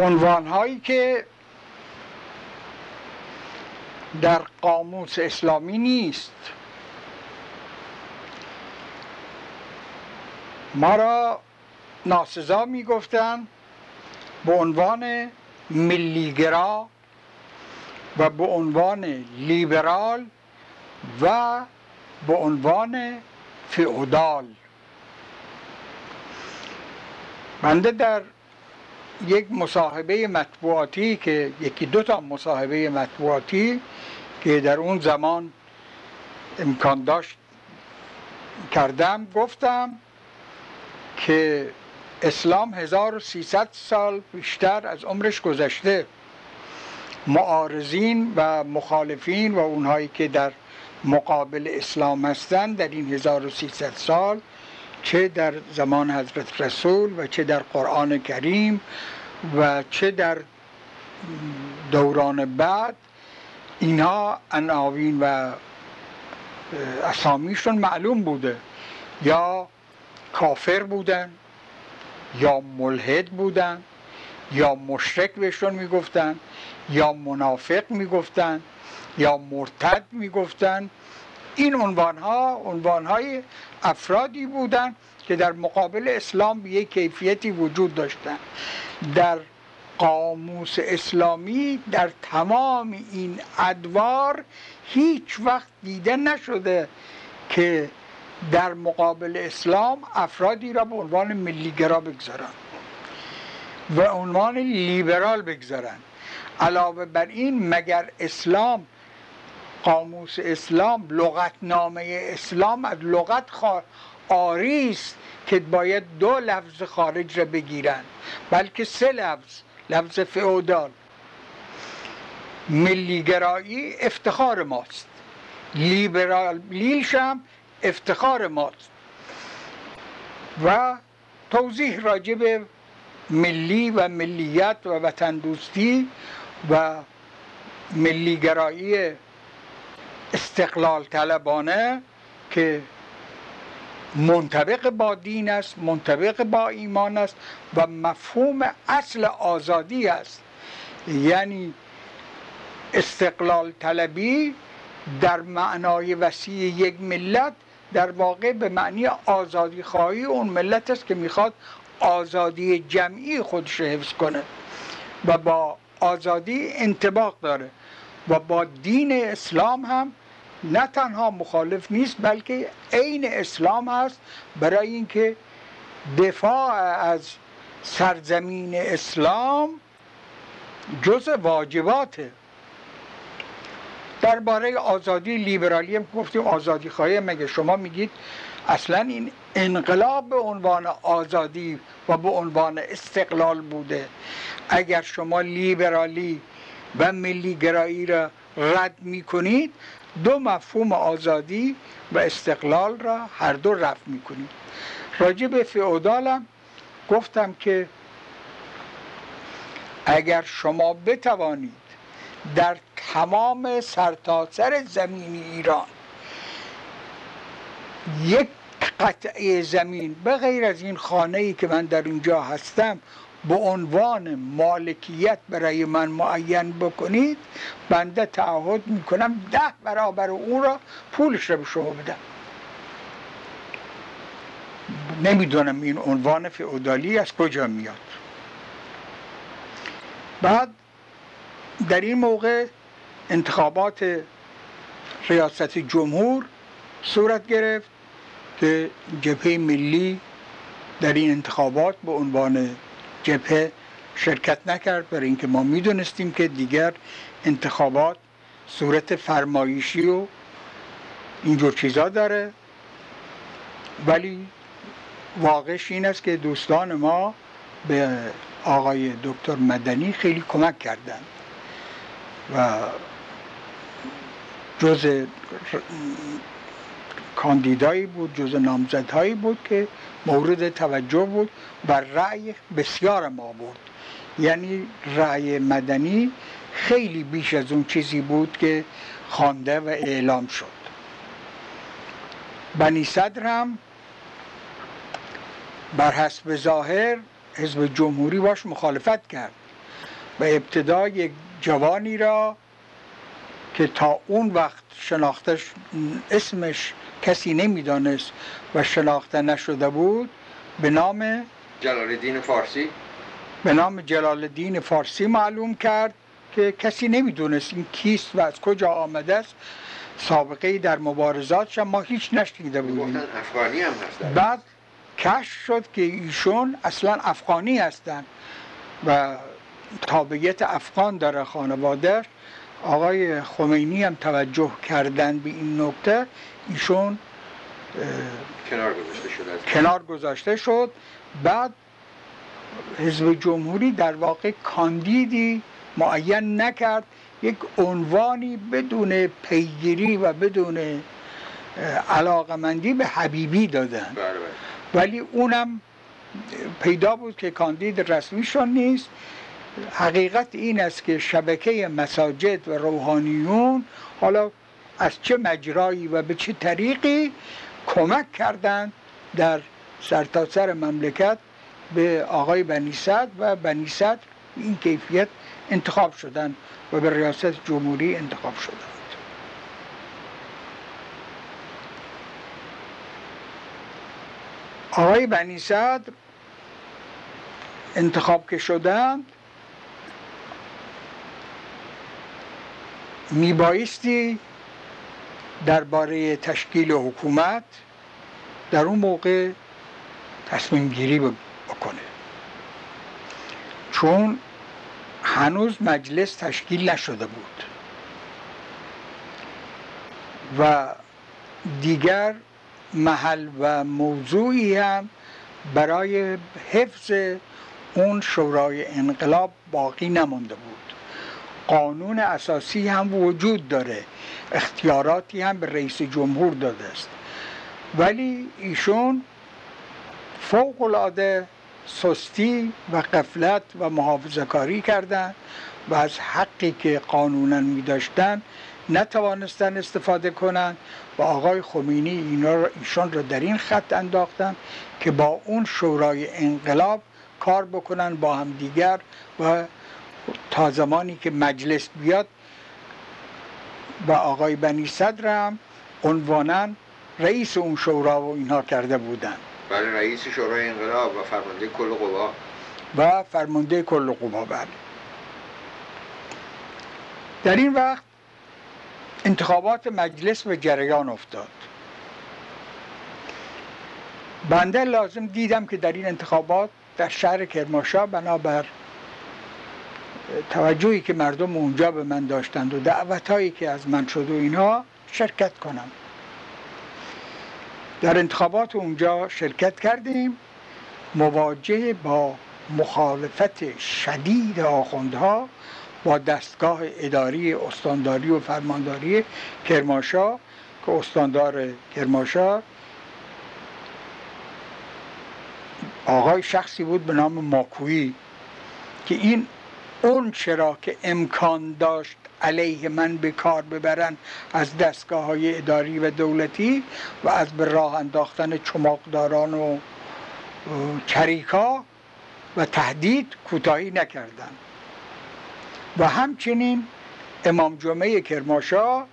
عنوان هایی که در قاموس اسلامی نیست. ما را ناسزا می‌گفتند به عنوان ملیگرا و به عنوان لیبرال و به عنوان فئودال. بنده در یک مصاحبه مطبوعاتی که یکی دو تا مصاحبه مطبوعاتی که در اون زمان امکان داشت کردم گفتم که اسلام 1300 سال بیشتر از عمرش گذشته. معارضین و مخالفین و اونهایی که در مقابل اسلام هستند در این 1300 سال چه در زمان حضرت رسول و چه در قرآن کریم و چه در دوران بعد اینها عناوین و اسامیشون معلوم بوده. یا کافر بودن یا ملحد بودن یا مشرک بهشون می‌گفتن یا منافق می‌گفتن یا مرتد می‌گفتن این عنوان ها عنوان های افرادی بودند که در مقابل اسلام یک کیفیتی وجود داشتند در قاموس اسلامی در تمام این ادوار هیچ وقت دیده نشده که در مقابل اسلام افرادی را به عنوان ملیگرا بگذارن و عنوان لیبرال بگذارن علاوه بر این مگر اسلام قاموس اسلام لغتنامه اسلام از لغت آری است که باید دو لفظ خارج را بگیرن بلکه سه لفظ لفظ فئودال. ملیگرایی افتخار ماست. لیبرال لیشم افتخار ماست. و توضیح راجع به ملی و ملیت و وطن دوستی و ملیگرایی استقلال طلبانه که منطبق با دین است منطبق با ایمان است و مفهوم اصل آزادی است. یعنی استقلال طلبی در معنای وسیع یک ملت در واقع به معنی آزادی خواهی اون ملت است که می‌خواد آزادی جمعی خودش حفظ کنه و با آزادی انتباق داره. و با دین اسلام هم نه تنها مخالف نیست بلکه عین اسلام هست. برای اینکه دفاع از سرزمین اسلام جز واجباته درباره آزادی لیبرالی هم گفتیم آزادی خواهی مگه شما میگید اصلا این انقلاب به عنوان آزادی و به عنوان استقلال بوده؟ اگر شما لیبرالی و ملیگرایی را رد می‌کنید. دو مفهوم آزادی و استقلال را هر دو رفع می‌کنید. راجع به فئودالم گفتم که اگر شما بتوانید در تمام سرتاسر سر زمین ایران یک قطعه زمین به غیر از این خانه ای که من در اینجا هستم به عنوان مالکیت برای من معین بکنید بنده تعهد می‌کنم ده برابر اون را پولش را به شما بدم. نمی‌دونم این عنوان فئودالی از کجا میاد. بعد در این موقع انتخابات ریاست جمهور صورت گرفت که جبهه ملی در این انتخابات به عنوان جبهه شرکت نکرد برای اینکه ما می‌دونستیم که دیگر انتخابات صورت فرمایشی و اینجور چیزا داره. ولی واقعش این است که دوستان ما به آقای دکتر مدنی خیلی کمک کردند و جز کاندیدایی بود جز نامزدهایی بود که مورد توجه بود و رأی بسیار ما بود. یعنی رأی مدنی خیلی بیش از اون چیزی بود که خوانده و اعلام شد. بنی صدر هم بر حسب ظاهر حزب جمهوری باش مخالفت کرد و ابتدا یک جوانی را که تا اون وقت شناختش اسمش کسی نمی‌دانست و شناخته نشده بود به نام جلال الدین فارسی. به نام جلال الدین فارسی معلوم کرد که کسی نمی‌دونست این کیست و از کجا آمده است. سابقه در مبارزات ما هیچ نشنیده بودیم. افغانی هم بعد کشف شد که ایشون اصلا افغانی هستند و تابعیت افغان داره خانواده. آقای خمینی هم توجه کردن به این نکته ایشون کنار گذاشته شد کنار گذاشته شد. بعد حزب جمهوری در واقع کاندیدی معین نکرد. یک عنوانی بدون پیگیری و بدون علاقمندی به حبیبی دادن. بله، بله. ولی اونم پیدا بود که کاندید رسمیشون نیست. حقیقت این است که شبکه مساجد و روحانیون حالا از چه مجرایی و به چه طریقی کمک کردند در سرتاسر سر مملکت به آقای بنیصد و بنیصد این کیفیت انتخاب شدن و به ریاست جمهوری انتخاب شدند. آقای بنیصد انتخاب که شدند میبایستی درباره تشکیل حکومت در اون موقع تصمیم گیری بکنه. چون هنوز مجلس تشکیل نشده بود و دیگر محل و موضوعی هم برای حفظ اون شورای انقلاب باقی نمانده بود. قانون اساسی هم وجود داره. اختیاراتی هم به رئیس جمهور داده است. ولی ایشون فوق العاده سستی و قفلت و محافظه کاری کردند و از حقی که قانونا می داشتن نتوانستن استفاده کنند و آقای خمینی اینا را ایشان را در این خط انداختن که با اون شورای انقلاب کار بکنن با هم دیگر و تا زمانی که مجلس بیاد و آقای بنی صدر هم عنوانا رئیس اون شورا و اینها کرده بودن. بله رئیس شورای انقلاب و فرمانده کل قوا. و فرمانده کل قوا بله. در این وقت انتخابات مجلس به جریان افتاد. بنده لازم دیدم که در این انتخابات در شهر کرماشا بنابر توجهی که مردم اونجا به من داشتند و دعوت هایی که از من شد و اینها شرکت کنم. در انتخابات اونجا شرکت کردیم مواجه با مخالفت شدید آخوندها با دستگاه اداری استانداری و فرمانداری کرماشا که استاندار کرماشا آقای شخصی بود به نام ماکویی که این اون چرا که امکان داشت علیه من به کار ببرن از دستگاه های اداری و دولتی و از به راه انداختن چماقداران و چریکا و تهدید کوتاهی نکردن. و همچنین امام جمعه کرماشا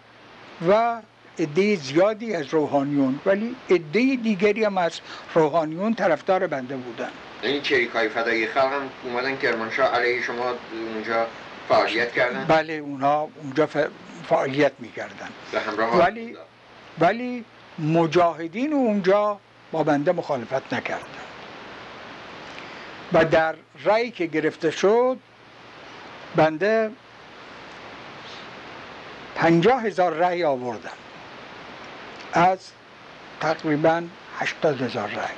و عده زیادی از روحانیون ولی عده دیگری هم از روحانیون طرفدار بنده بودن. این چریک های فدایی خلق هم اومدن کرمانشاه علیه شما اونجا فعالیت کردن؟ بله اونها اونجا فعالیت می‌کردن. ولی ولی مجاهدین اونجا با بنده مخالفت نکردن. و در رأی که گرفته شد بنده پنجاه هزار رأی آوردم از تقریبا هشتاد هزار رأی.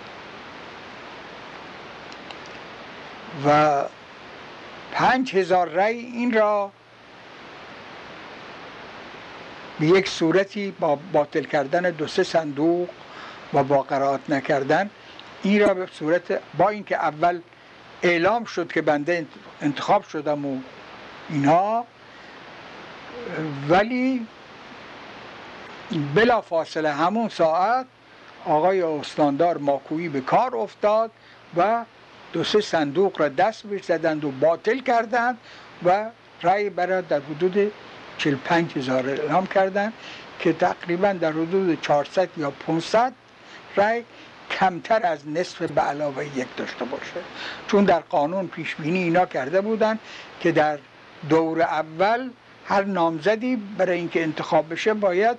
و پنج هزار رأی این را به یک صورتی با باطل کردن دو سه صندوق و با قرائت نکردن این را به صورت با اینکه اول اعلام شد که بنده انتخاب شدم و اینها ولی بلا فاصله همون ساعت آقای استاندار ماکویی به کار افتاد و دو سه صندوق را دست زدند و باطل کردند و رأی برای در حدود 45 هزار اعلام کردن که تقریبا در حدود 400 یا 500 رأی کمتر از نصف به علاوه یک داشته باشه. چون در قانون پیش بینی اینا کرده بودن که در دور اول هر نامزدی برای اینکه انتخاب بشه باید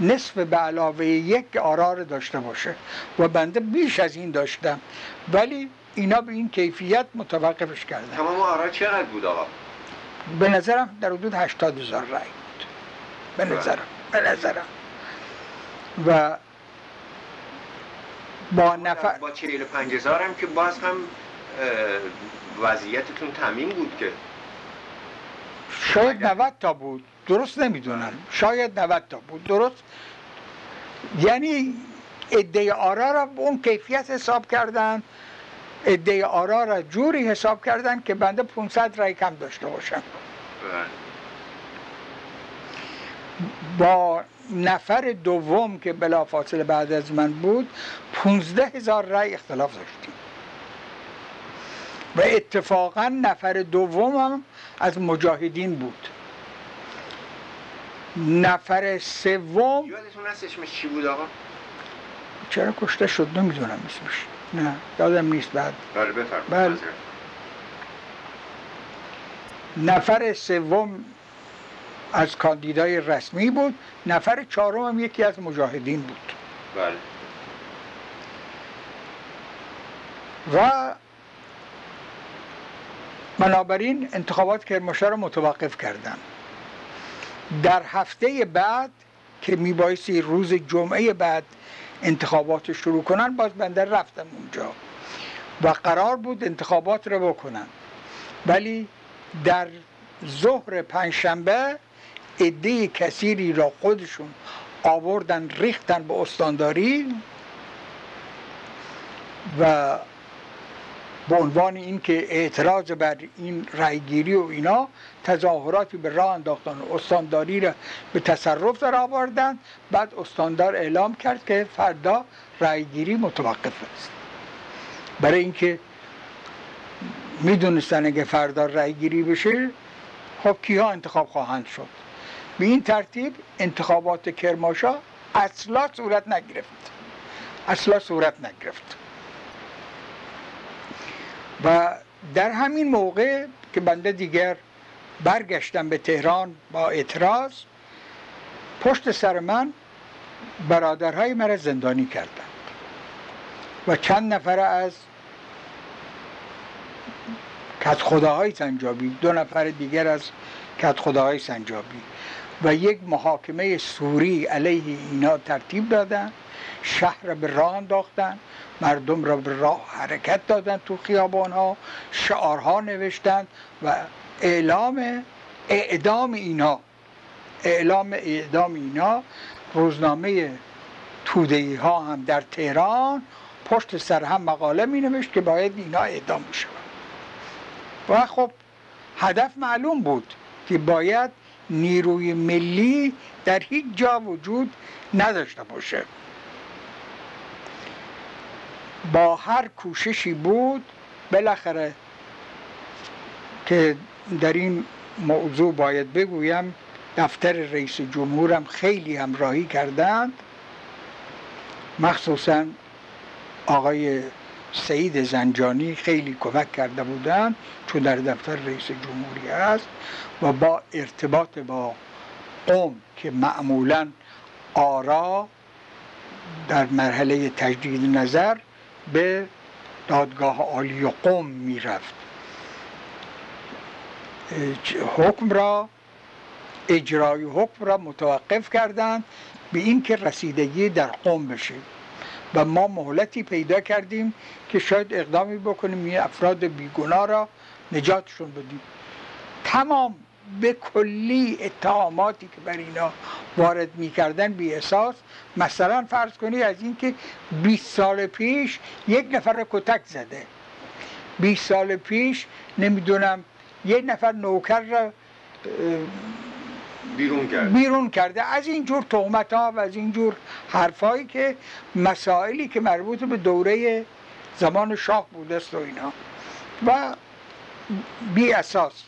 نصف به علاوه یک آرار داشته باشه. و بنده بیش از این داشتم. ولی اینا به این کیفیت متوقفش کردن. تمام آرا چقدر بود آقا؟ به نظرم در حدود هشتاد هزار رای بود. به بله. نظرم به نظرم. و با نفر با 45 هزار هم که باز هم وضعیتتون تامین بود که. شاید 90 تا بود. درست نمی‌دونم. شاید 90 تا بود. درست؟ یعنی عده آرا را به اون کیفیت حساب کردن عده آرا را جوری حساب کردن که بنده 500 رای کم داشته باشم. با نفر دوم که بلافاصله بعد از من بود 15 هزار رای اختلاف داشتیم. و اتفاقا نفر دوم هم از مجاهدین بود. نفر سوم. یادتون هست اسمش چی بود آقا؟ چرا کشته شد؟ نمی‌دونم اسمش. نه یادم نیست. بعد. بله بفرمایید. بله. نفر سوم از کاندیدای رسمی بود. نفر چهارم هم یکی از مجاهدین بود. بله. و بنابراین انتخابات کرمانشاه را متوقف کردن در هفته بعد که میبایستی روز جمعه بعد انتخابات رو شروع کنن باز بنده رفتم اونجا و قرار بود انتخابات رو بکنن. ولی در ظهر پنجشنبه عده کثیری را خودشون آوردن ریختن به استانداری و به عنوان اینکه اعتراض بر این رأیگیری و اینا تظاهراتی به راه انداختن استانداری را به تصرف در آوردن. بعد استاندار اعلام کرد که فردا رأیگیری متوقف است. برای اینکه می‌دونستن اگه فردا رأیگیری بشه خب کیها انتخاب خواهند شد؟ به این ترتیب انتخابات کرماشا اصلا صورت نگرفت. اصلا صورت نگرفت. و در همین موقع که بنده دیگر برگشتم به تهران با اعتراض پشت سر من برادرهای مرا زندانی کردند و چند نفر از کت خداهای سنجابی دو نفر دیگر از کت خداهای سنجابی. و یک محاکمه سوری علیه اینا ترتیب دادن شهر را به راه انداختن مردم را به راه حرکت دادن تو خیابان ها شعارها نوشتن و اعلام اعدام اینا. اعلام اعدام اینا روزنامه تودهی ها هم در تهران پشت سر هم مقاله می نوشت که باید اینا اعدام بشن و خب هدف معلوم بود که باید نیروی ملی در هیچ جا وجود نداشته باشه. با هر کوششی بود بالاخره که در این موضوع باید بگویم دفتر رئیس جمهورم خیلی همراهی کردند. مخصوصا آقای سعید زنجانی خیلی کمک کرده بودند چون در دفتر رئیس جمهوری است و با ارتباط با قوم که معمولا آرا در مرحله تجدید نظر به دادگاه عالی قوم می‌رفت. حکم را اجرای حکم را متوقف کردند به اینکه رسیدگی در قوم بشه. و ما مهلتی پیدا کردیم که شاید اقدامی بکنیم این افراد بیگناه را نجاتشون بدیم. تمام به کلی اتهاماتی که بر اینا وارد می‌کردن بی اساس مثلا فرض کنی از اینکه 20 سال پیش یک نفر را کتک زده. 20 سال پیش نمی‌دونم یک نفر نوکر را بیرون کرده بیرون کرده. از این جور تهمت ها و از این جور حرفایی که مسائلی که مربوط به دوره زمان شاه بوده است و اینا. و بی اساس.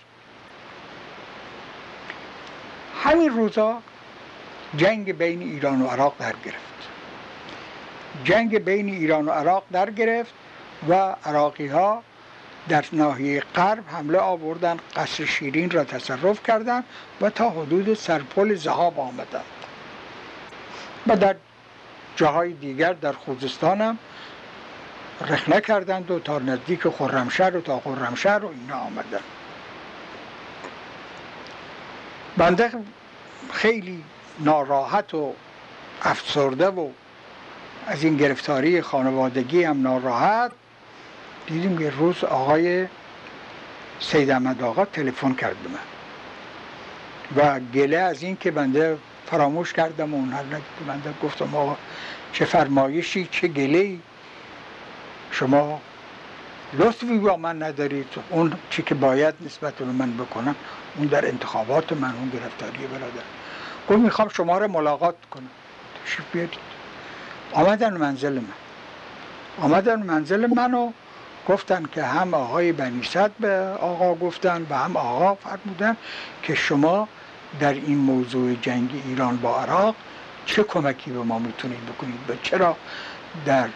همین روزا جنگ بین ایران و عراق در گرفت جنگ بین ایران و عراق در گرفت و عراقی ها در ناحیه غرب حمله آوردن قصر شیرین را تصرف کردند و تا حدود سرپل زهاب آمدند. و در جاهای دیگر در خوزستان هم رخنه کردند و تا نزدیک خرمشهر و تا خرمشهر و اینا آمدن بنده خیلی ناراحت و افسرده و از این گرفتاری خانوادگی هم ناراحت دیدیم که روز آقای سید احمد آقا تلفن کرد به من. و گله از این که بنده فراموش کردم و اون بنده گفتم آقا چه فرمایشی چه گله شما لطفی با من ندارید. اون چی که باید نسبت به من بکنم اون در انتخابات من اون گرفتاری برادر. گفت می‌خوام شما رو ملاقات کنم. تشریف بیارید. آمدن منزل من. آمدن منزل منو. گفتن که هم آقای بنیصد به آقا گفتن و هم آقا فرمودن که شما در این موضوع جنگ ایران با عراق چه کمکی به ما می‌تونید بکنید و چرا در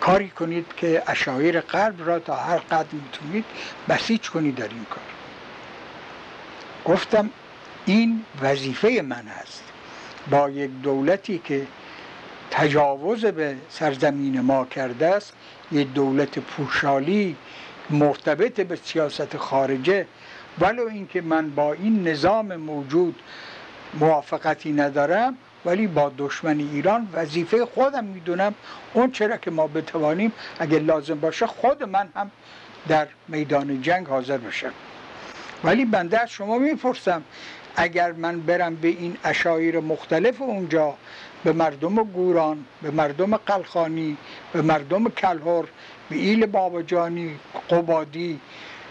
کاری کنید که اشایر قلب را تا هر قدر می‌تونید بسیج کنید در این کار. گفتم این وظیفه من هست با یک دولتی که تجاوز به سرزمین ما کرده است. یک دولت پوشالی مرتبط به سیاست خارجه. ولو اینکه من با این نظام موجود موافقتی ندارم ولی با دشمن ایران وظیفه خودم می‌دونم. اون چرا که ما بتوانیم اگه لازم باشه خود من هم در میدان جنگ حاضر بشم. ولی بنده از شما می‌پرسم اگر من برم به این اشایر مختلف اونجا به مردم گوران به مردم قلخانی به مردم کلهر به ایل باباجانی قبادی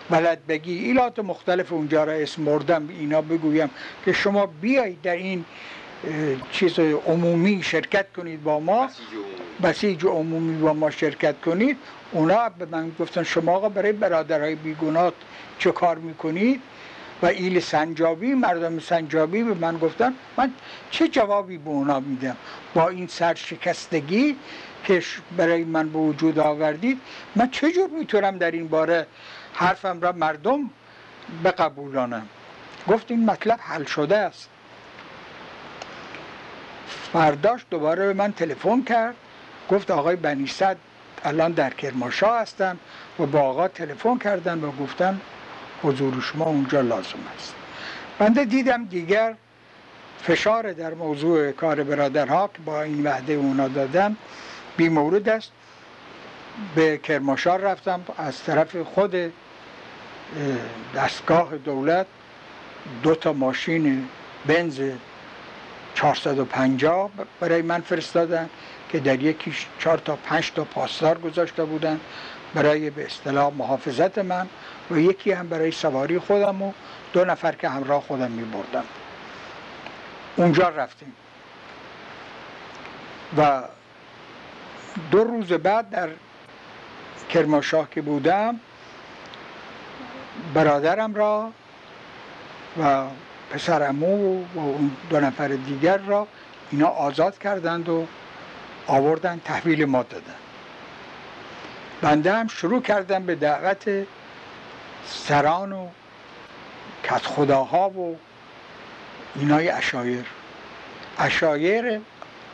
بلد بگی ایلات مختلف اونجا را اسم مردم به اینا بگویم که شما بیایید در این چیز عمومی شرکت کنید با ما. بسیج عمومی. با ما شرکت کنید. اونا به من گفتن شما برای برادرهای بیگونات چه کار می‌کنید؟ و ایل سنجابی مردم سنجابی به من گفتن من چه جوابی به اونا میدم؟ با این سرشکستگی که برای من به وجود آوردید من چجور می‌تونم در این باره حرفم را مردم بقبولانم؟ گفت این مطلب حل شده است. فرداش دوباره به من تلفن کرد. گفت آقای بنیصد الان در کرماشا هستن و با آقا تلفن کردن و گفتن حضور شما اونجا لازم است. بنده دیدم دیگر فشار در موضوع کار برادرها که با این وعده اونا دادم. بی مورد است. به کرماشار رفتم. از طرف خود دستگاه دولت دو تا ماشین بنز 450 برای من فرستادن که در یکیش چهار تا پنج تا پاسدار گذاشته بودن. برای به اصطلاح محافظت من و یکی هم برای سواری خودم و دو نفر که همراه خودم می بردم اونجا رفتیم. و دو روز بعد در کرماشاه که بودم برادرم را و پسر امو و اون دو نفر دیگر را اینا آزاد کردند و آوردن تحویل ما دادن. بنده هم شروع کردم به دعوت سران و کت خداها و اینای اشایر. اشایر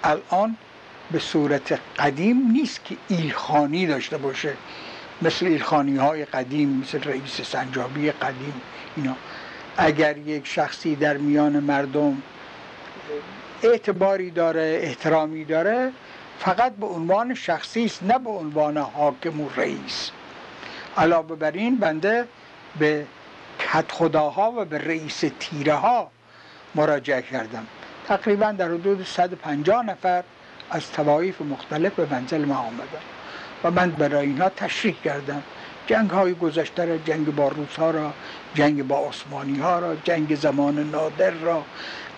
الان به صورت قدیم نیست که ایلخانی داشته باشه. مثل ایلخانی های قدیم مثل رئیس سنجابی قدیم اینا. اگر یک شخصی در میان مردم اعتباری داره احترامی داره فقط به عنوان شخصی است نه به عنوان حاکم و رئیس. علاوه بر این بنده به کت خداها و به رئیس تیره ها مراجعه کردم. تقریبا در حدود 150 نفر از توایف مختلف به منزل ما آمدن و من برای اینها تشریح کردم. جنگ های گذشته را جنگ با روس ها را جنگ با عثمانی ها را جنگ زمان نادر را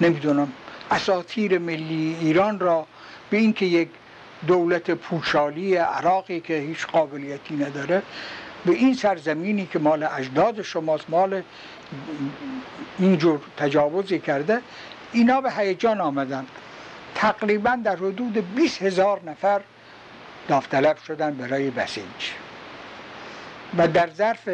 نمی‌دونم اساطیر ملی ایران را به اینکه یک دولت پوشالی عراقی که هیچ قابلیتی نداره به این سرزمینی که مال اجداد شماست مال اینجور تجاوزی کرده اینا به هیجان آمدن. تقریبا در حدود 20 هزار نفر داوطلب شدن برای بسیج. و در ظرف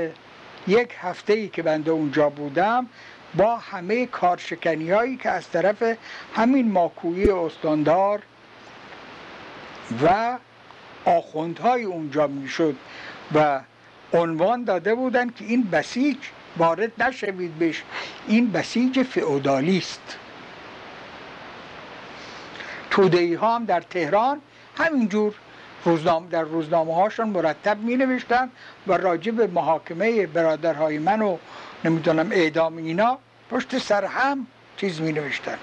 یک هفته ای که بنده اونجا بودم با همه کارشکنی هایی که از طرف همین ماکویی استاندار و آخوندهای اونجا می‌شد و عنوان داده بودن که این بسیج وارد نشوید بش این بسیج فئودالی است. توده ها هم در تهران همینجور روزنامه در روزنامه هاشون مرتب می نوشتن و راجع به محاکمه برادرهای من و نمی‌دونم اعدام اینا پشت سر هم چیز می نوشتن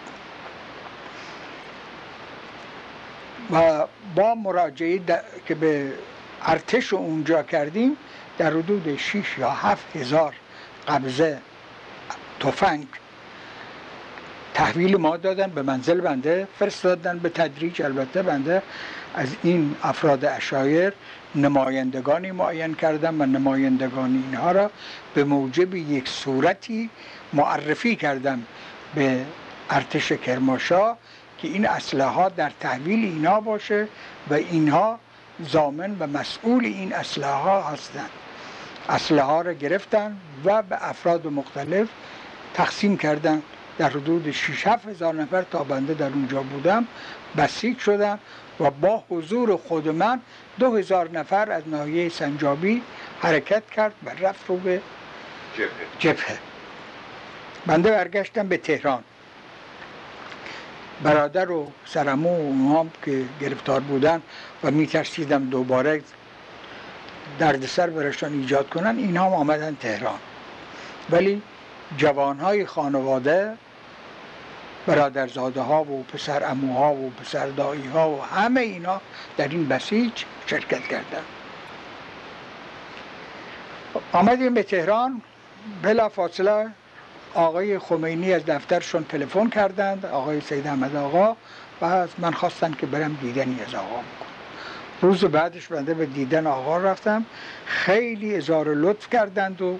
و با مراجعه که به ارتش اونجا کردیم در حدود 6 یا 7 هزار قبضه تفنگ تحویل ما دادن به منزل بنده فرستادن به تدریج البته بنده از این افراد اشایر نمایندگانی معین کردم و نمایندگان اینها را به موجب یک صورتی معرفی کردم به ارتش کرماشا که این اسلحه در تحویل اینا باشه و اینها زامن و مسئول این اسلحه هستند. اسلحه را گرفتن و به افراد مختلف تقسیم کردن. در حدود 6 هزار نفر تا بنده در اونجا بودم بسیج شدم و با حضور خود من دو هزار نفر از ناحیه سنجابی حرکت کرد و رفت رو به جبهه. بنده برگشتم به تهران. برادر و سرمو و اونها که گرفتار بودن و میترسیدم دوباره دردسر برشان ایجاد کنن اینها هم آمدن تهران. ولی جوانهای خانواده برادرزاده ها و پسر اموها و پسر دایی ها و همه اینا در این بسیج شرکت کردن. آمدیم به تهران بلا فاصله آقای خمینی از دفترشون تلفن کردند آقای سید احمد آقا و از من خواستن که برم دیدنی از آقا بکنم. روز بعدش بنده به دیدن آقا رفتم. خیلی اظهار لطف کردند و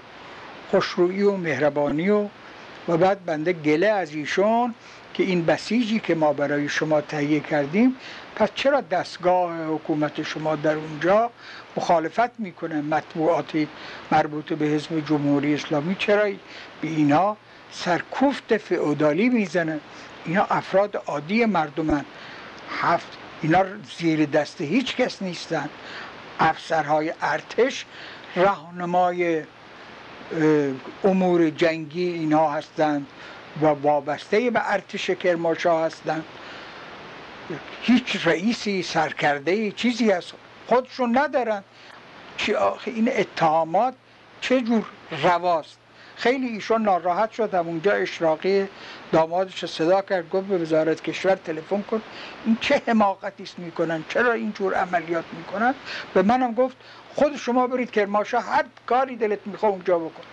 خوشرویی و مهربانی و و بعد بنده گله از ایشون که این بسیجی که ما برای شما تهیه کردیم پس چرا دستگاه حکومت شما در اونجا مخالفت می‌کنه مطبوعاتی مربوط به حزب جمهوری اسلامی؟ چرا به اینا سرکوفت فئودالی می‌زنه؟ اینا افراد عادی مردمن. هفت اینا زیر دست هیچ کس نیستن. افسرهای ارتش راهنمای امور جنگی اینها هستند و وابسته به ارتش کرماشا هستند. هیچ رئیسی سرکرده چیزی از خودشون ندارن. چی آخه این اتهامات چه جور رواست؟ خیلی ایشون ناراحت شد. هم اونجا اشراقی دامادش صدا کرد. گفت به وزارت کشور تلفن کن. این چه حماقتی است می‌کنن؟ چرا اینجور عملیات می‌کنن؟ به منم گفت خود شما برید کرماشا هر کاری دلت می‌خواد اونجا بکن.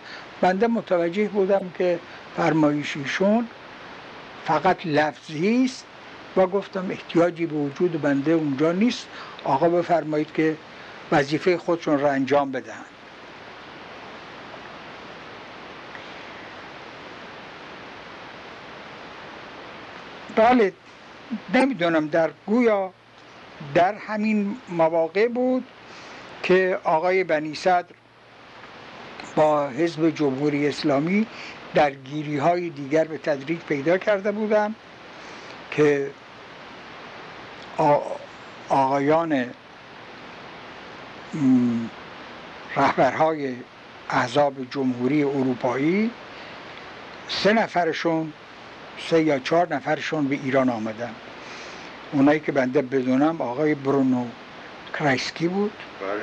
بنده متوجه بودم که فرمایشیشون فقط لفظی است و گفتم احتیاجی به وجود بنده اونجا نیست. آقا بفرمایید که وظیفه خودشون را انجام بدهند بله نمی‌دونم در گویا در همین مواقع بود که آقای بنی صدر با حزب جمهوری اسلامی در گیری های دیگر به تدریج پیدا کرده بودم که آقایان رهبرهای احزاب جمهوری اروپایی سه نفرشون سه یا چهار نفرشون به ایران آمدن اونایی که بنده بدونم آقای برونو کرایسکی بود بله.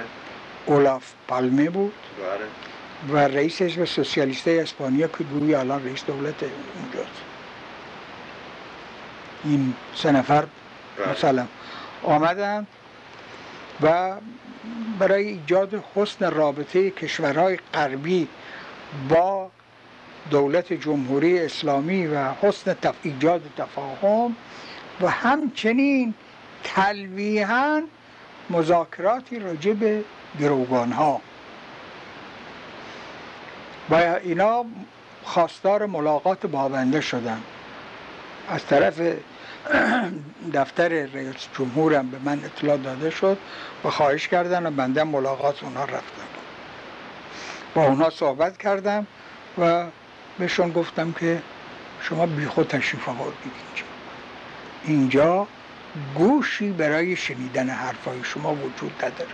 اولاف پالمه بود بله. و رئیس حزب سوسیالیست اسپانیا که گویی الان رئیس دولت اونجاست این سه نفر بله. مثلا آمدن و برای ایجاد حسن رابطه کشورهای غربی با دولت جمهوری اسلامی و حسن تف... ایجاد تفاهم و همچنین تلویحا مذاکراتی راجع به گروگان ها و اینا خواستار ملاقات با بنده شدن. از طرف دفتر رئیس جمهورم به من اطلاع داده شد و خواهش کردن و بنده ملاقات اونا رفتم. با اونا صحبت کردم و بهشون گفتم که شما بیخود تشریف آوردید اینجا. اینجا گوشی برای شنیدن حرفای شما وجود نداره.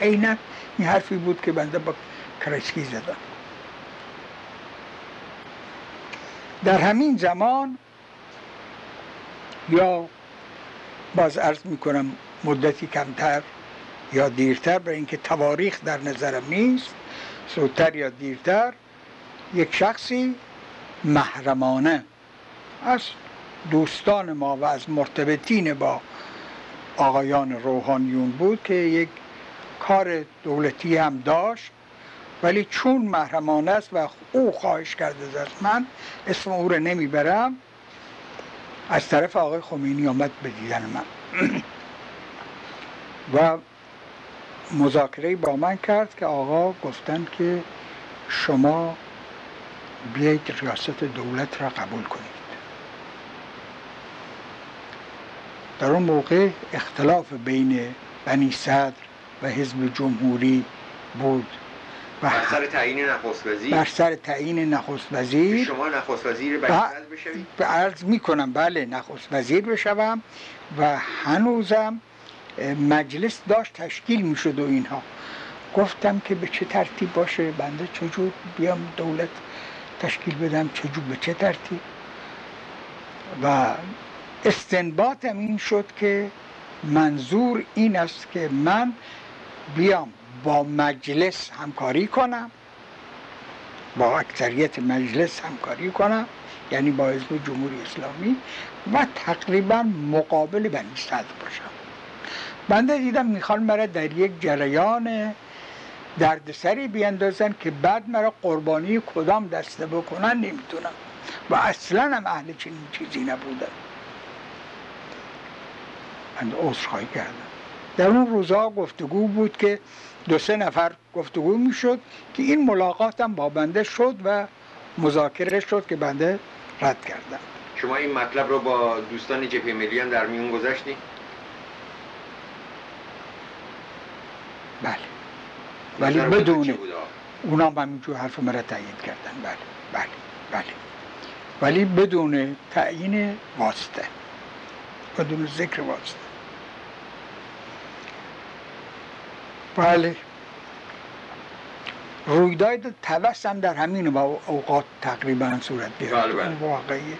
عینا این حرفی بود که بنده با کرسکی زدم. در همین زمان یا باز عرض می‌کنم مدتی کمتر یا دیرتر برای اینکه تواریخ در نظرم نیست زودتر یا دیرتر یک شخصی محرمانه از دوستان ما و از مرتبطین با آقایان روحانیون بود که یک کار دولتی هم داشت. ولی چون محرمانه است و او خواهش کرده از من اسم او رو نمی‌برم از طرف آقای خمینی آمد به دیدن من. و مذاکره با من کرد که آقا گفتند که شما بیایید ریاست دولت را قبول کنید. در اون موقع اختلاف بین بنی صدر و حزب جمهوری بود. بر سر تعیین نخست وزیر بر سر تعیین نخست وزیر شما نخست وزیر بشوید؟ عرض می کنم بله نخست وزیر بشوم و هنوزم مجلس داشت تشکیل می شد و اینها. گفتم که به چه ترتیب باشه؟ بنده چجور بیام دولت تشکیل بدم؟ چجور به چه ترتیب؟ و استنباطم این شد که منظور این است که من بیام با مجلس همکاری کنم. با اکثریت مجلس همکاری کنم. یعنی با حزب جمهوری اسلامی و تقریبا مقابل بنی صدر باشم. بنده دیدم می‌خوان مرا در یک جریان دردسری بیندازن که بعد مرا قربانی کدام دسته بکنن نمی‌تونم و اصلا هم اهل چنین چیزی نبودم من عذرخواهی کردم. در اون روزها گفتگو بود که دو سه نفر گفتگو می‌شد که این ملاقاتم با بنده شد و مذاکره شد که بنده رد کردم شما این مطلب رو با دوستان جبهه ملی هم در میون گذاشتی؟ بله. ولی بدون اونا هم همینجور حرف مرا تایید کردن. بله بله بله. ولی بدون تعیین واسطه بدون ذکر واسطه. بله. رویداد توس هم در همین اوقات تقریبا صورت گرفت. بله بله. واقعی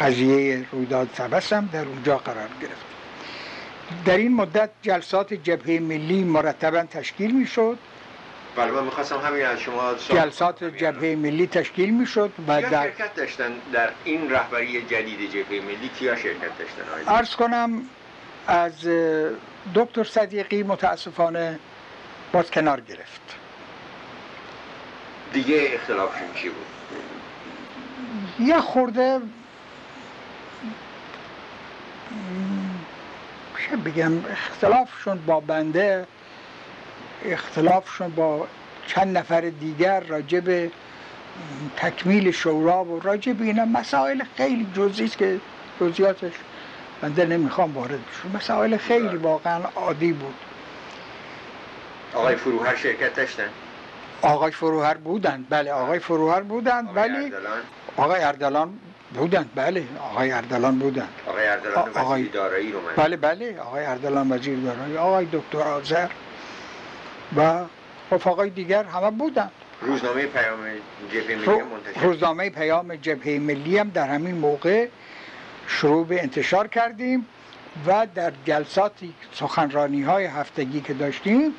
قضیه رویداد توس هم در اونجا قرار گرفت. در این مدت جلسات جبهه ملی مرتبا تشکیل می شد بله من می‌خواستم همین از شما جلسات جبهه ملی تشکیل می شد و در شرکت داشتن در این رهبری جدید جبهه ملی؟ کیا شرکت داشتن؟ عرض کنم از دکتر صدیقی متاسفانه باز کنار گرفت دیگه اختلافشون چی بود؟ یه خورده چه بگم اختلافشون با بنده اختلافشون با چند نفر دیگر راجب تکمیل شورا و راجب اینا مسائل خیلی جزئی است که جزئیاتش بنده نمی‌خوام وارد بشم مسائل خیلی بله. واقعا عادی بود آقای فروهر شرکت داشتن؟ آقای فروهر بودند بله آقای فروهر بودند ولی آقای اردلان بودند بله آقای اردلان بودند آقای اردلان وزیر دارایی رو من بله بله آقای اردلان وزیر دارایی آقای دکتر آذر و رفقای دیگر همه بودند روزنامه پیام جبهه ملی منتشر روزنامه پیام جبهه ملی هم در همین موقع شروع به انتشار کردیم و در جلساتی سخنرانی های هفتگی که داشتیم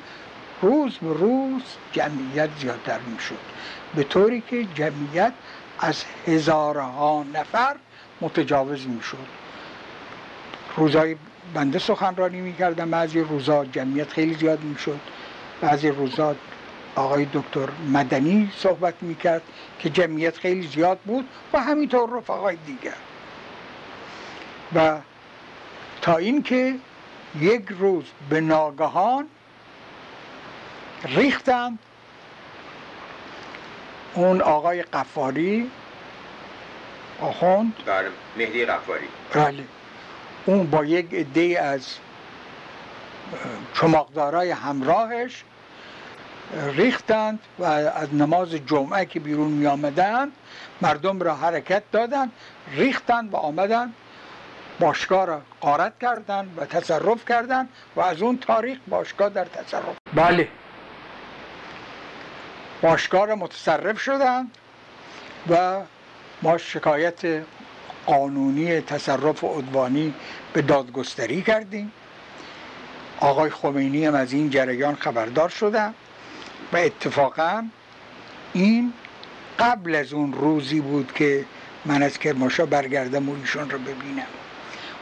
روز به روز جمعیت زیادتر می شد به طوری که جمعیت از هزارها نفر متجاوز می شد روزای بنده سخنرانی می کردم بعضی روزا جمعیت خیلی زیاد می شد بعضی روزا آقای دکتر مدنی صحبت می کرد که جمعیت خیلی زیاد بود و همینطور رفقای دیگر. و تا اینکه یک روز به ناگهان ریختند اون آقای قفاری آخوند. بله مهدی قفاری. بله. اون با یک عده از چماقدارای همراهش ریختند و از نماز جمعه که بیرون می آمدند مردم را حرکت دادند ریختند و آمدند باشگاه را قارت کردند و تصرف کردند و از اون تاریخ باشگاه در تصرف. بله. باشگاه را متصرف شدند و ما شکایت قانونی تصرف عدوانی به دادگستری کردیم. آقای خمینی هم از این جریان خبردار شدن و اتفاقا این قبل از اون روزی بود که من از کرماشا برگردم و ایشون رو ببینم.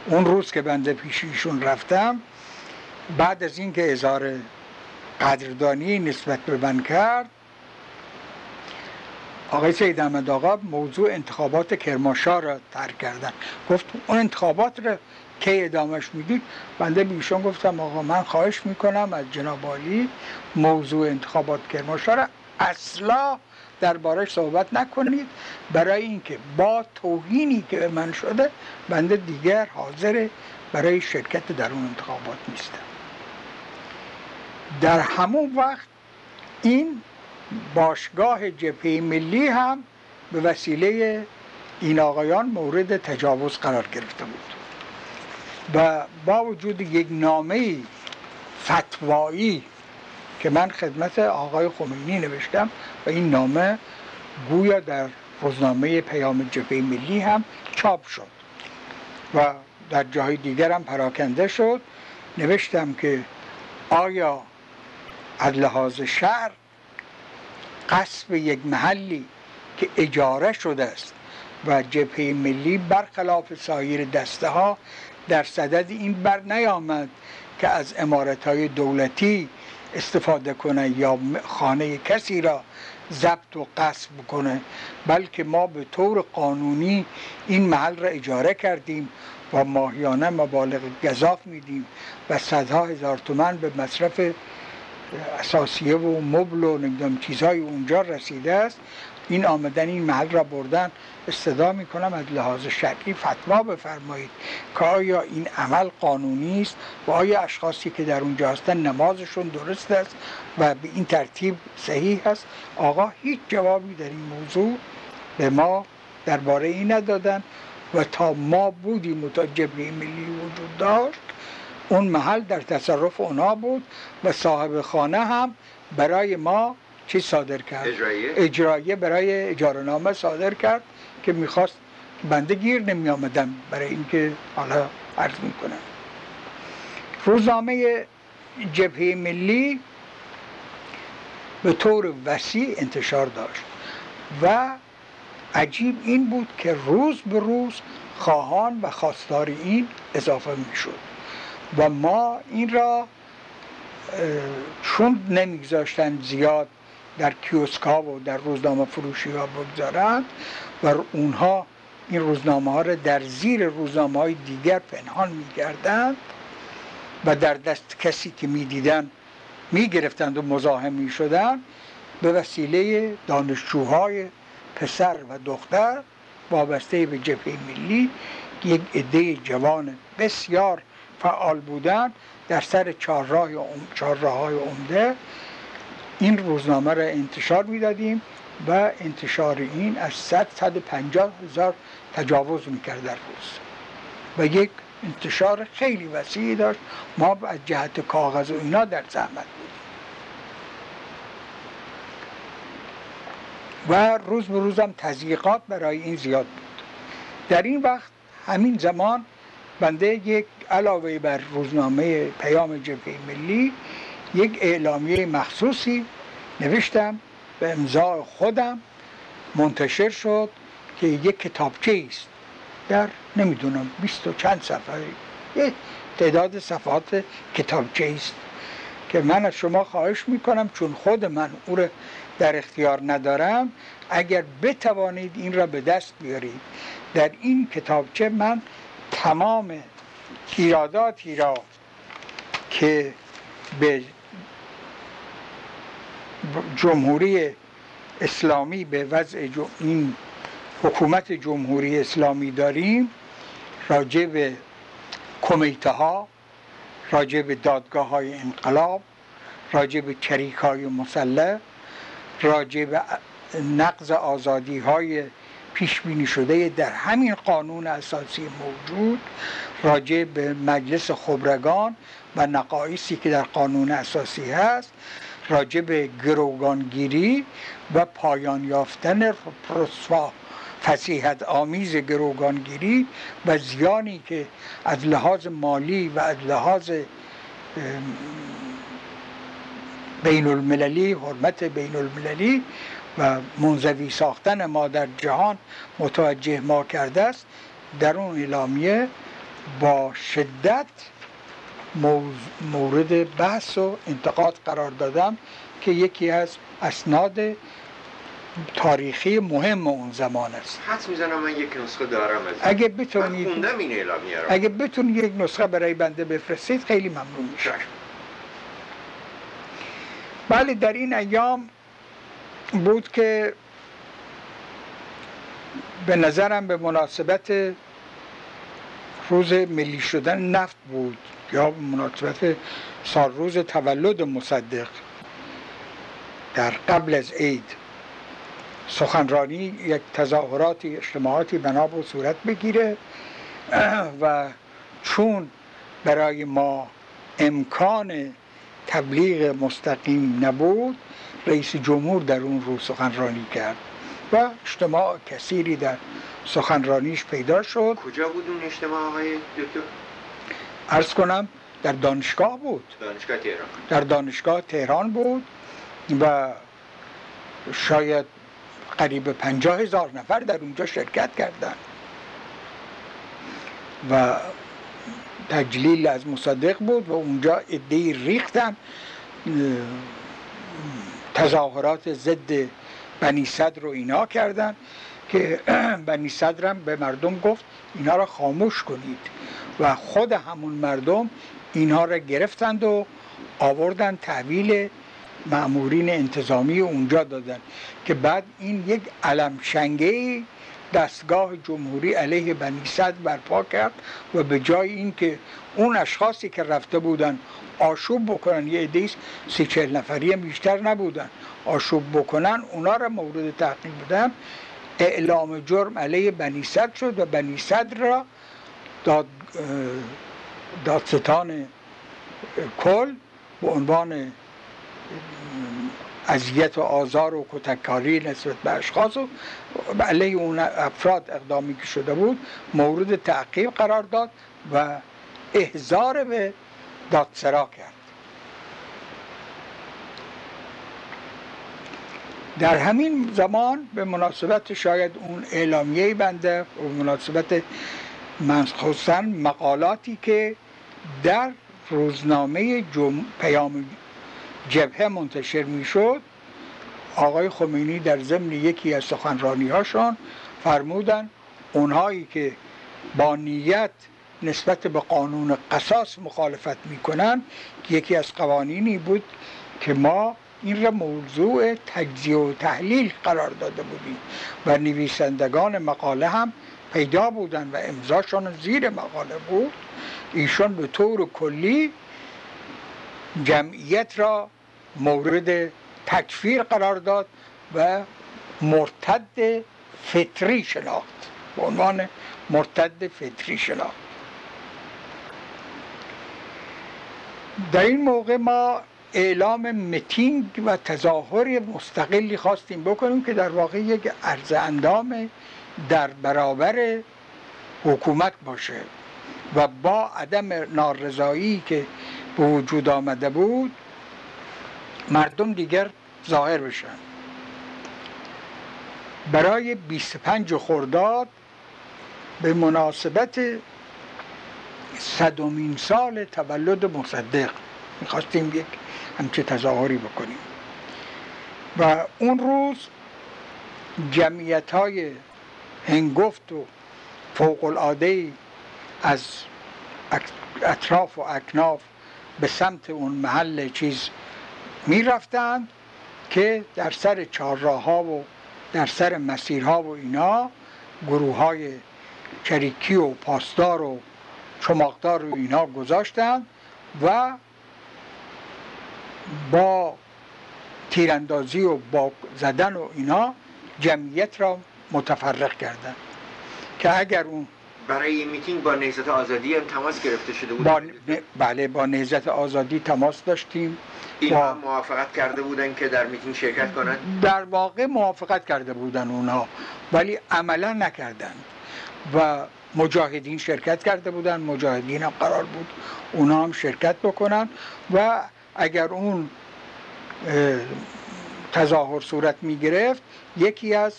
اون روز که بنده پیش ایشون رفتم بعد از اینکه اظهار قدردانی نسبت به من کرد آقای سید احمد آقا موضوع انتخابات کرماشا را ترک کردن. گفت اون انتخابات را کی ادامش می‌دید؟ بنده بیشون گفتم آقا من خواهش می‌کنم از جناب عالی موضوع انتخابات کرماشا را اصلا دربارش صحبت نکنید. برای اینکه با توهینی که به من شده بنده دیگر حاضر برای شرکت در اون انتخابات نیستم. در همون وقت این باشگاه جبهه ملی هم به وسیله این آقایان مورد تجاوز قرار گرفته بود. و با وجود یک نامه فتوایی که من خدمت آقای خمینی نوشتم و این نامه گویا در روزنامه پیام جبهه ملی هم چاپ شد و در جاهای دیگر هم پراکنده شد. نوشتم که آیا از لحاظ شهر قصب یک محلی که اجاره شده است و جبهه ملی برخلاف سایر دسته ها در صدد این بر نیامد که از امارت های دولتی استفاده کنه یا خانه کسی را ضبط و قصب کنه بلکه ما به طور قانونی این محل را اجاره کردیم و ماهیانه مبالغ گذاف میدیم و صدها هزار تومن به مصرف اساسیه و مبل و نمی‌دونم چیزهای اونجا رسیده است. این آمدن این محل را بردن استدا می کنم از لحاظ شرعی فتوا بفرمایید که آیا این عمل قانونی است و آیا اشخاصی که در اونجا هستن نمازشون درست است و به این ترتیب صحیح است؟ آقا هیچ جوابی در این موضوع به ما درباره این ندادن و تا ما بودیم و تا جبهه ملی وجود داشت اون محل در تصرف اونا بود و صاحب خانه هم برای ما چی صادر کرد؟ اجرایه, اجرایه برای اجارنامه صادر کرد که می‌خواست بنده گیر نمی آمدم برای اینکه حالا عرض می‌کنم. روزنامه جبهه ملی به طور وسیع انتشار داشت و عجیب این بود که روز به روز خواهان و خواستار این اضافه می‌شد. و ما این را چون نمیگذاشتن زیاد در کیوسکا و در روزنامه فروشی ها بگذارند و اونها این روزنامه ها را در زیر روزنامه های دیگر پنهان میگردند و در دست کسی که می‌دیدن می‌گرفتند و مزاحم می‌شدند به وسیله دانشجوهای پسر و دختر وابسته به جبهه ملی یک عده جوان بسیار فعال بودند در سر چهارراه های عمده. این روزنامه را انتشار می‌دادیم و انتشار این از 100 150 هزار تجاوز می‌کرد در روز. و یک انتشار خیلی وسیعی داشت. ما از جهت کاغذ و اینا در زحمت بودیم. و روز به روزم تضییقات برای این زیاد بود. در این وقت همین زمان بنده یک علاوه بر روزنامه پیام جبهه ملی یک اعلامیه مخصوصی نوشتم به امضاع خودم منتشر شد که یک کتابچه است. در نمی‌دونم بیست و چند صفحه یک تعداد صفحات کتابچه است که من از شما خواهش می‌کنم چون خود من او را در اختیار ندارم اگر بتوانید این را به دست بیارید. در این کتابچه من تمام ایراداتی را که به جمهوری اسلامی به وضع این حکومت جمهوری اسلامی داریم راجع به کمیته ها راجع به دادگاه های انقلاب راجع به کریک های مسلح راجع به نقض آزادی های پیش بینی شده در همین قانون اساسی موجود. راجع به مجلس خبرگان و نقایصی که در قانون اساسی هست راجع به گروگانگیری و پایان یافتن رسوا فسیحت آمیز گروگانگیری و زیانی که از لحاظ مالی و از لحاظ بین المللی حرمت بین المللی و منزوی ساختن ما در جهان متوجه ما کرده است. در اون اعلامیه با شدت مورد بحث و انتقاد قرار دادم که یکی از اسناد تاریخی مهم اون زمان است. حد می‌زنم من یک نسخه دارم از اگه بتونید خوندم این اعلامیه اگه بتونید یک نسخه برای بنده بفرستید خیلی ممنون میشه بله در این ایام بود که به نظرم به مناسبت روز ملی شدن نفت بود. یا به مناسبت سال روز تولد مصدق. در قبل از عید. سخنرانی یک تظاهراتی اجتماعاتی بنا و صورت بگیره. و چون برای ما امکان تبلیغ مستقیم نبود رئیس جمهور در اون روز سخنرانی کرد. و اجتماع کثیری در سخنرانیش پیدا شد. کجا بود اون اجتماع آقای دکتر؟ ارز کنم در دانشگاه بود. دانشگاه تهران. در دانشگاه تهران بود و شاید قریب پنجاه هزار نفر در اونجا شرکت کردند. و تجلیل از مصدق بود و اونجا ادهی ریختن تظاهرات ضد بنی صدر رو اینا کردن که بنی صدرم به مردم گفت اینا را خاموش کنید و خود همون مردم اینها را گرفتند و آوردن تحویل معمورین انتظامی اونجا دادن که بعد این یک علم شنگه دستگاه جمهوری علیه بنی صدر برپا کرد و به جای اینکه اون اشخاصی که رفته بودن آشوب بکنن. یه عدیس سی چهل نفری هم بیشتر نبودن. آشوب بکنن اونا را مورد تحقیق بودن اعلام جرم علیه بنی صدر شد و بنی صدر را داد دادستان کل به عنوان اذیت و آزار و کتککاری نسبت به اشخاص و علیه اون افراد اقدامی که شده بود مورد تعقیب قرار داد و احزار به دادسرا کرد در همین زمان به مناسبت شاید اون اعلامیه بنده و مناسبت خصوصا مقالاتی که در روزنامه جم... پیام جبهه منتشر می‌شد آقای خمینی در ضمن یکی از سخنرانی هاشون فرمودن اونهایی که با نیت نسبت به قانون قصاص مخالفت می‌کنن. یکی از قوانینی بود که ما این را موضوع تجزیه و تحلیل قرار داده بودیم و نویسندگان مقاله هم پیدا بودن و امضاشان زیر مقاله بود. ایشان به طور کلی جمعیت را مورد تکفیر قرار داد و مرتد فطری شناخت. به عنوان مرتد فطری شناخت. در این موقع ما اعلام متینگ و تظاهر مستقلی خواستیم بکنیم که در واقع یک عرض اندام در برابر حکومت باشه و با عدم نارضایی که به وجود آمده بود مردم دیگر ظاهر بشن. برای 25 خرداد به مناسبت صدومین سال تولد مصدق. می‌خواستیم یک همچه تظاهری بکنیم. و اون روز جمعیت های هنگفت و فوق العاده از اطراف و اکناف به سمت اون محل چیز می رفتند که در سر چهارراه ها و در سر مسیرها و اینا گروه های چریکی و پاسدار و چماقدار و اینا گذاشتن و با تیراندازی و با زدن و اینا جمعیت را متفرق کردن. که اگر اون برای این میتینگ با نهضت آزادی هم تماس گرفته شده بود؟ با بله با نهضت آزادی تماس داشتیم. این با- موافقت کرده بودن که در میتینگ شرکت کنند؟ در واقع موافقت کرده بودن اونا ولی عملا نکردن. و مجاهدین شرکت کرده بودن مجاهدین هم قرار بود اونا هم شرکت بکنن و اگر اون اه، تظاهر صورت می گرفت یکی از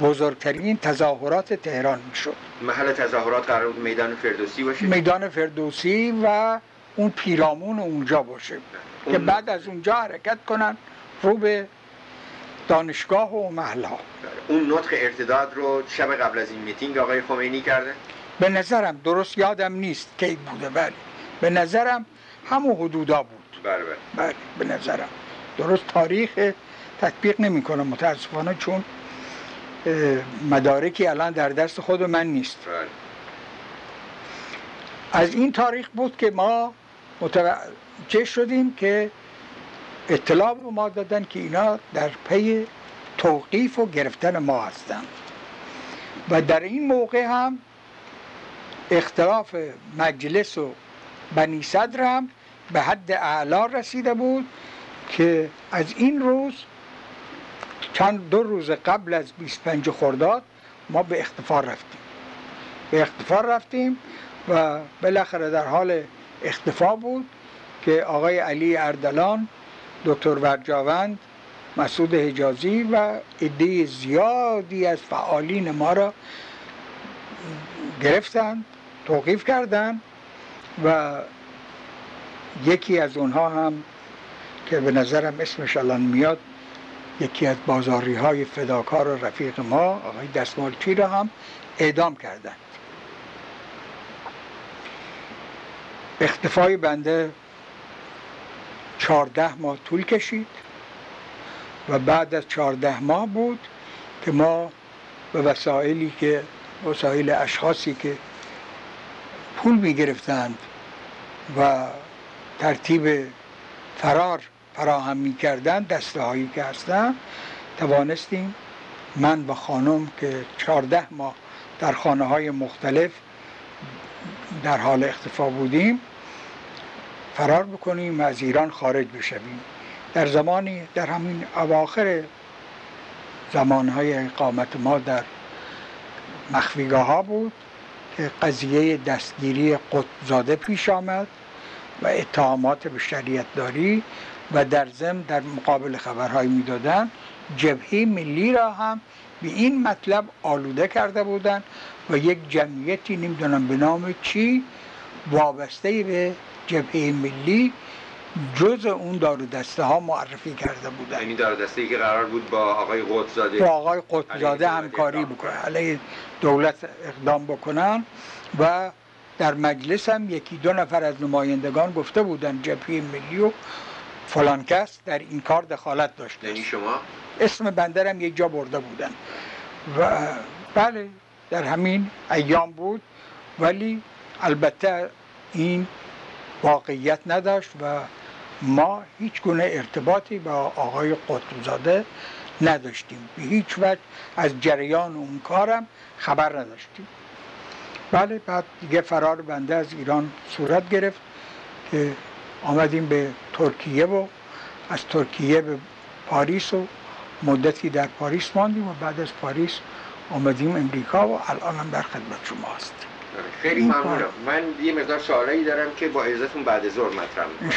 بزرگترین تظاهرات تهران می شد محل تظاهرات قرار بود میدان فردوسی باشه؟ میدان فردوسی و اون پیرامون اونجا باشه. که اون- بعد از اونجا حرکت کنن رو به دانشگاه و محله. اون نطق ارتداد رو شب قبل از این میتینگ آقای خمینی کرده؟ به نظرم درست یادم نیست کی بوده بله به نظرم همون حدودا بود. بله بله. بله به نظرم. درست تاریخ تطبیق نمی کنم متاسفانه چون مدارکی الان در دست خود من نیست. بله. از این تاریخ بود که ما متوجه شدیم که اطلاع به ما دادن که اینا در پی توقیف و گرفتن ما هستند و در این موقع هم اختلاف مجلس و بنی صدر هم به حد اعلا رسیده بود که از این روز چند دو روز قبل از 25 خرداد ما به اختفار رفتیم. به اختفار رفتیم و بالاخره در حال اختفا بود که آقای علی اردلان دکتر ورجاوند مسعود حجازی و عده زیادی از فعالین ما را گرفتند توقیف کردند و یکی از اونها هم که به نظرم اسمش الان میاد یکی از بازاری های فداکار و رفیق ما آقای دستمالچی را هم اعدام کردند. اختفای بنده چهارده ماه طول کشید و بعد از چهارده ماه بود که ما به وسایلی که وسایل اشخاصی که پول می گرفتند و ترتیب فرار فراهم می کردن دسته هایی که هستن توانستیم من و خانم که چهارده ماه در خانه های مختلف در حال اختفا بودیم فرار بکنیم و از ایران خارج بشویم. در زمانی در همین اواخر زمانهای اقامت ما در مخفیگاه ها بود که قضیه دستگیری قطبزاده پیش آمد و اتهامات به شریعت داری و در ضمن در مقابل خبرهایی می‌دادن جبهه ملی را هم به این مطلب آلوده کرده بودند و یک جمعیتی نمی‌دونم به نام چی وابسته به جبهه ملی جز اون دار دسته ها معرفی کرده بودند یعنی دار دسته ای که قرار بود با آقای قطبزاده با آقای قطبزاده دولت همکاری بکنن کنن. علیه دولت اقدام بکنن و در مجلس هم یکی دو نفر از نمایندگان گفته بودن جبهه ملی و فلان کس در این کار دخالت داشته یعنی. شما اسم بندرم یک جا برده بودن و بله در همین ایام بود ولی البته این واقعیت نداشت و ما هیچ گونه ارتباطی با آقای قطبزاده نداشتیم. به هیچ وجه از جریان اون کارم خبر نداشتیم. بله بعد دیگه فرار بنده از ایران صورت گرفت که آمدیم به ترکیه و از ترکیه به پاریس و مدتی در پاریس ماندیم و بعد از پاریس آمدیم امریکا و الان در خدمت شما خیلی ممنونم. من یه مقدار سوالایی دارم که با عزتون بعد ظهر مطرح می‌کنم.